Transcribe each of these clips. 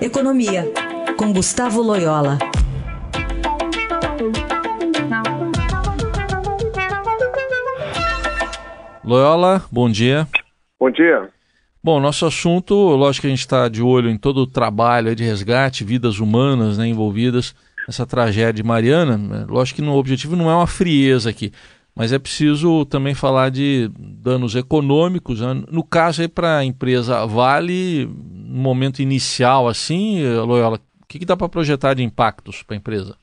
Economia, com Gustavo Loyola. Loyola, bom dia. Bom dia. Bom, nosso assunto, lógico que a gente está de olho em todo o trabalho de resgate, vidas humanas né, envolvidas nessa tragédia mariana. Né? Lógico que o objetivo não é uma frieza aqui, mas é preciso também falar de danos econômicos. Né? No caso aí para a empresa Vale, no momento inicial assim, Loyola, o que, que dá para projetar de impactos para a empresa?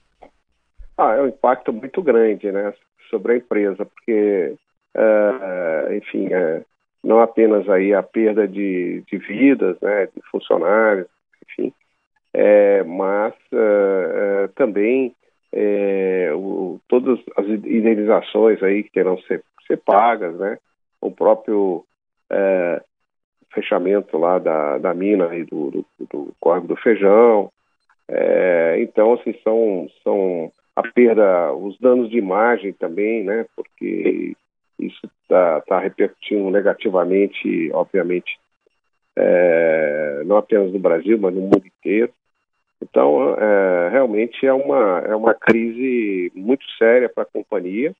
Ah, é um impacto muito grande, né, sobre a empresa, porque, uh, enfim, uh, não apenas aí a perda de, de vidas, né, de funcionários, enfim, é, mas uh, também é, o, todas as indenizações aí que terão ser, ser pagas, né? O próprio é, fechamento lá da, da mina e do, do, do Córrego do Feijão. É, então, assim, são, são a perda, os danos de imagem também, né? Porque isso está tá repercutindo negativamente, obviamente, é, não apenas no Brasil, mas no mundo inteiro. Então, é, realmente é uma, é uma crise muito séria para a companhia.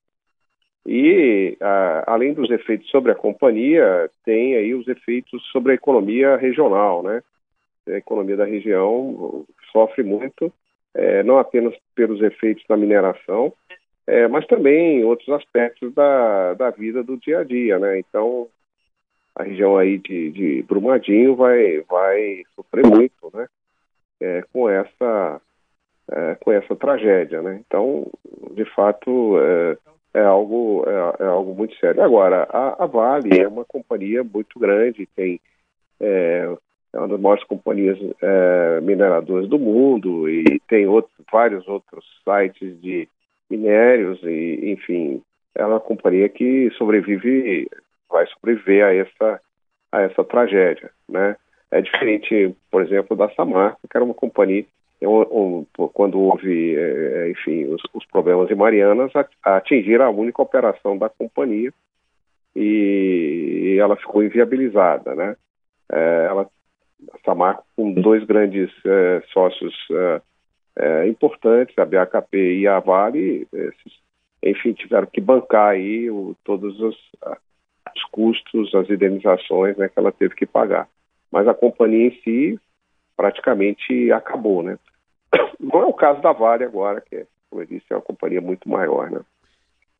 E, a, além dos efeitos sobre a companhia, tem aí os efeitos sobre a economia regional, né? A economia da região sofre muito, é, não apenas pelos efeitos da mineração, é, mas também outros aspectos da, da vida do dia a dia, né? Então, a região aí de, de Brumadinho vai, vai sofrer muito, né? É, com essa é, com essa tragédia, né? Então, de fato, é, é algo é, é, algo muito sério. Agora, a, a, Vale é uma companhia muito grande, tem é, é uma das maiores companhias é, mineradoras do mundo e tem outros, vários outros sites de minérios e, enfim, é uma companhia que sobrevive, vai sobreviver a essa a essa tragédia, né? É diferente, por exemplo, da Samarco, que era uma companhia, um, um, quando houve, é, é, enfim, os, os, problemas em Marianas, atingiram a única operação da companhia e, e ela ficou inviabilizada, né? É, ela, a Samarco, com dois grandes é, sócios é, é, importantes, a BHP e a Vale, esses, enfim, tiveram que bancar aí o, todos os, os custos, as indenizações né, que ela teve que pagar mas a companhia em si praticamente acabou, né? Não é o caso da Vale agora, que, como eu disse, é uma companhia muito maior, né?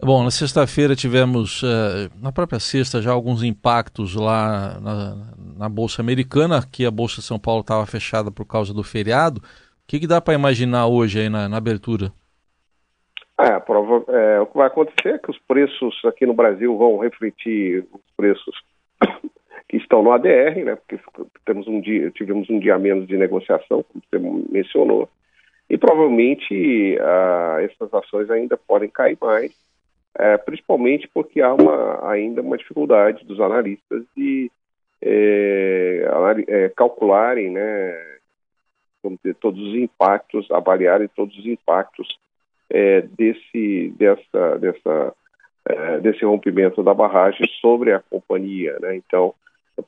Bom, na sexta-feira tivemos, uh, na própria sexta, já alguns impactos lá na, na Bolsa Americana, que a Bolsa de São Paulo estava fechada por causa do feriado. O que, que dá para imaginar hoje aí na, na abertura? É, prova, é, o que vai acontecer é que os preços aqui no Brasil vão refletir os preços que estão no ADR, né, porque temos um dia, tivemos um dia menos de negociação, como você mencionou, e provavelmente ah, essas ações ainda podem cair mais, é, principalmente porque há uma, ainda uma dificuldade dos analistas de é, é, calcularem, né, vamos dizer, todos os impactos, avaliarem todos os impactos desse, dessa, dessa, desse rompimento da barragem sobre a companhia, né? Então,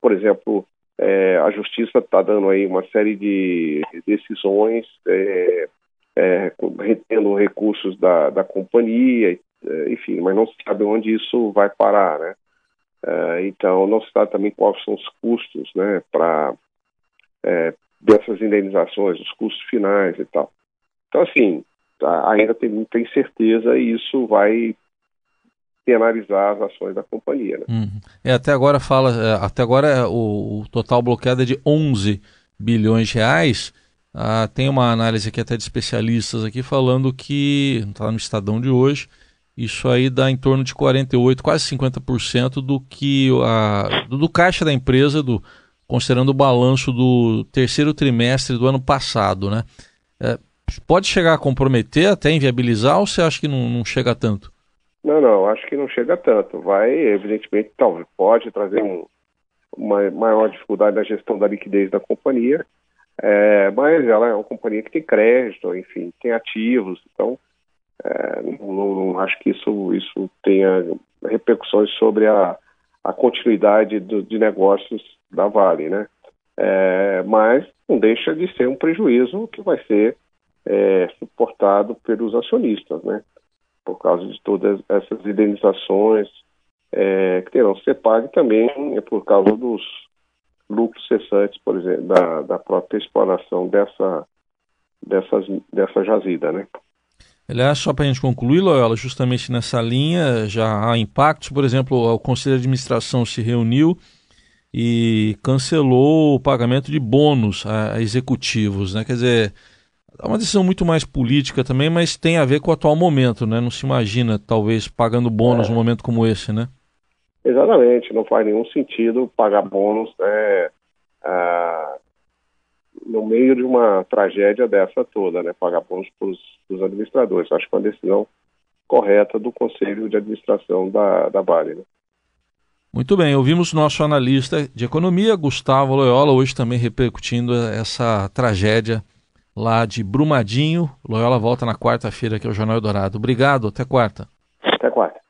por exemplo, é, a justiça está dando aí uma série de decisões, é, é, retendo recursos da, da companhia, é, enfim, mas não se sabe onde isso vai parar, né? É, então, não se sabe também quais são os custos, né, para é, dessas indenizações, os custos finais e tal. Então, assim, tá, ainda tem muita incerteza e isso vai penalizar as ações da companhia. Né? Uhum. É, até agora fala, até agora o, o, total bloqueado é de 11 bilhões de reais. Ah, tem uma análise aqui até de especialistas aqui falando que, está no Estadão de hoje, isso aí dá em torno de 48, quase 50% do que a, do, do, caixa da empresa, do, considerando o balanço do terceiro trimestre do ano passado, né? É, pode chegar a comprometer, até inviabilizar, ou você acha que não, não chega tanto? Não, não, acho que não chega tanto. Vai, evidentemente, talvez pode trazer um, uma maior dificuldade na gestão da liquidez da companhia, é, mas ela é uma companhia que tem crédito, enfim, tem ativos, então é, não, não, acho que isso, isso tenha repercussões sobre a, a continuidade do, de negócios da Vale, né? É, mas não deixa de ser um prejuízo que vai ser é, suportado pelos acionistas, né? Por causa de todas essas indenizações é, que terão que ser pagas também por causa dos lucros cessantes, por exemplo, da, da própria exploração dessa, dessas, dessa jazida, né? Aliás, só para a gente concluir, Loyola, justamente nessa linha já há impactos. Por exemplo, o Conselho de Administração se reuniu e cancelou o pagamento de bônus a executivos, né? Quer dizer, é uma decisão muito mais política também, mas tem a ver com o atual momento, né? Não se imagina, talvez, pagando bônus é. num momento como esse, né? Exatamente, não faz nenhum sentido pagar bônus né, ah, no meio de uma tragédia dessa toda, né? Pagar bônus para os administradores. Acho que é uma decisão correta do Conselho de Administração da, da Vale. Né? Muito bem, ouvimos nosso analista de economia, Gustavo Loyola, hoje também repercutindo essa tragédia lá de Brumadinho. Loyola volta na quarta-feira aqui ao Jornal Dourado. Obrigado, até quarta. Até quarta.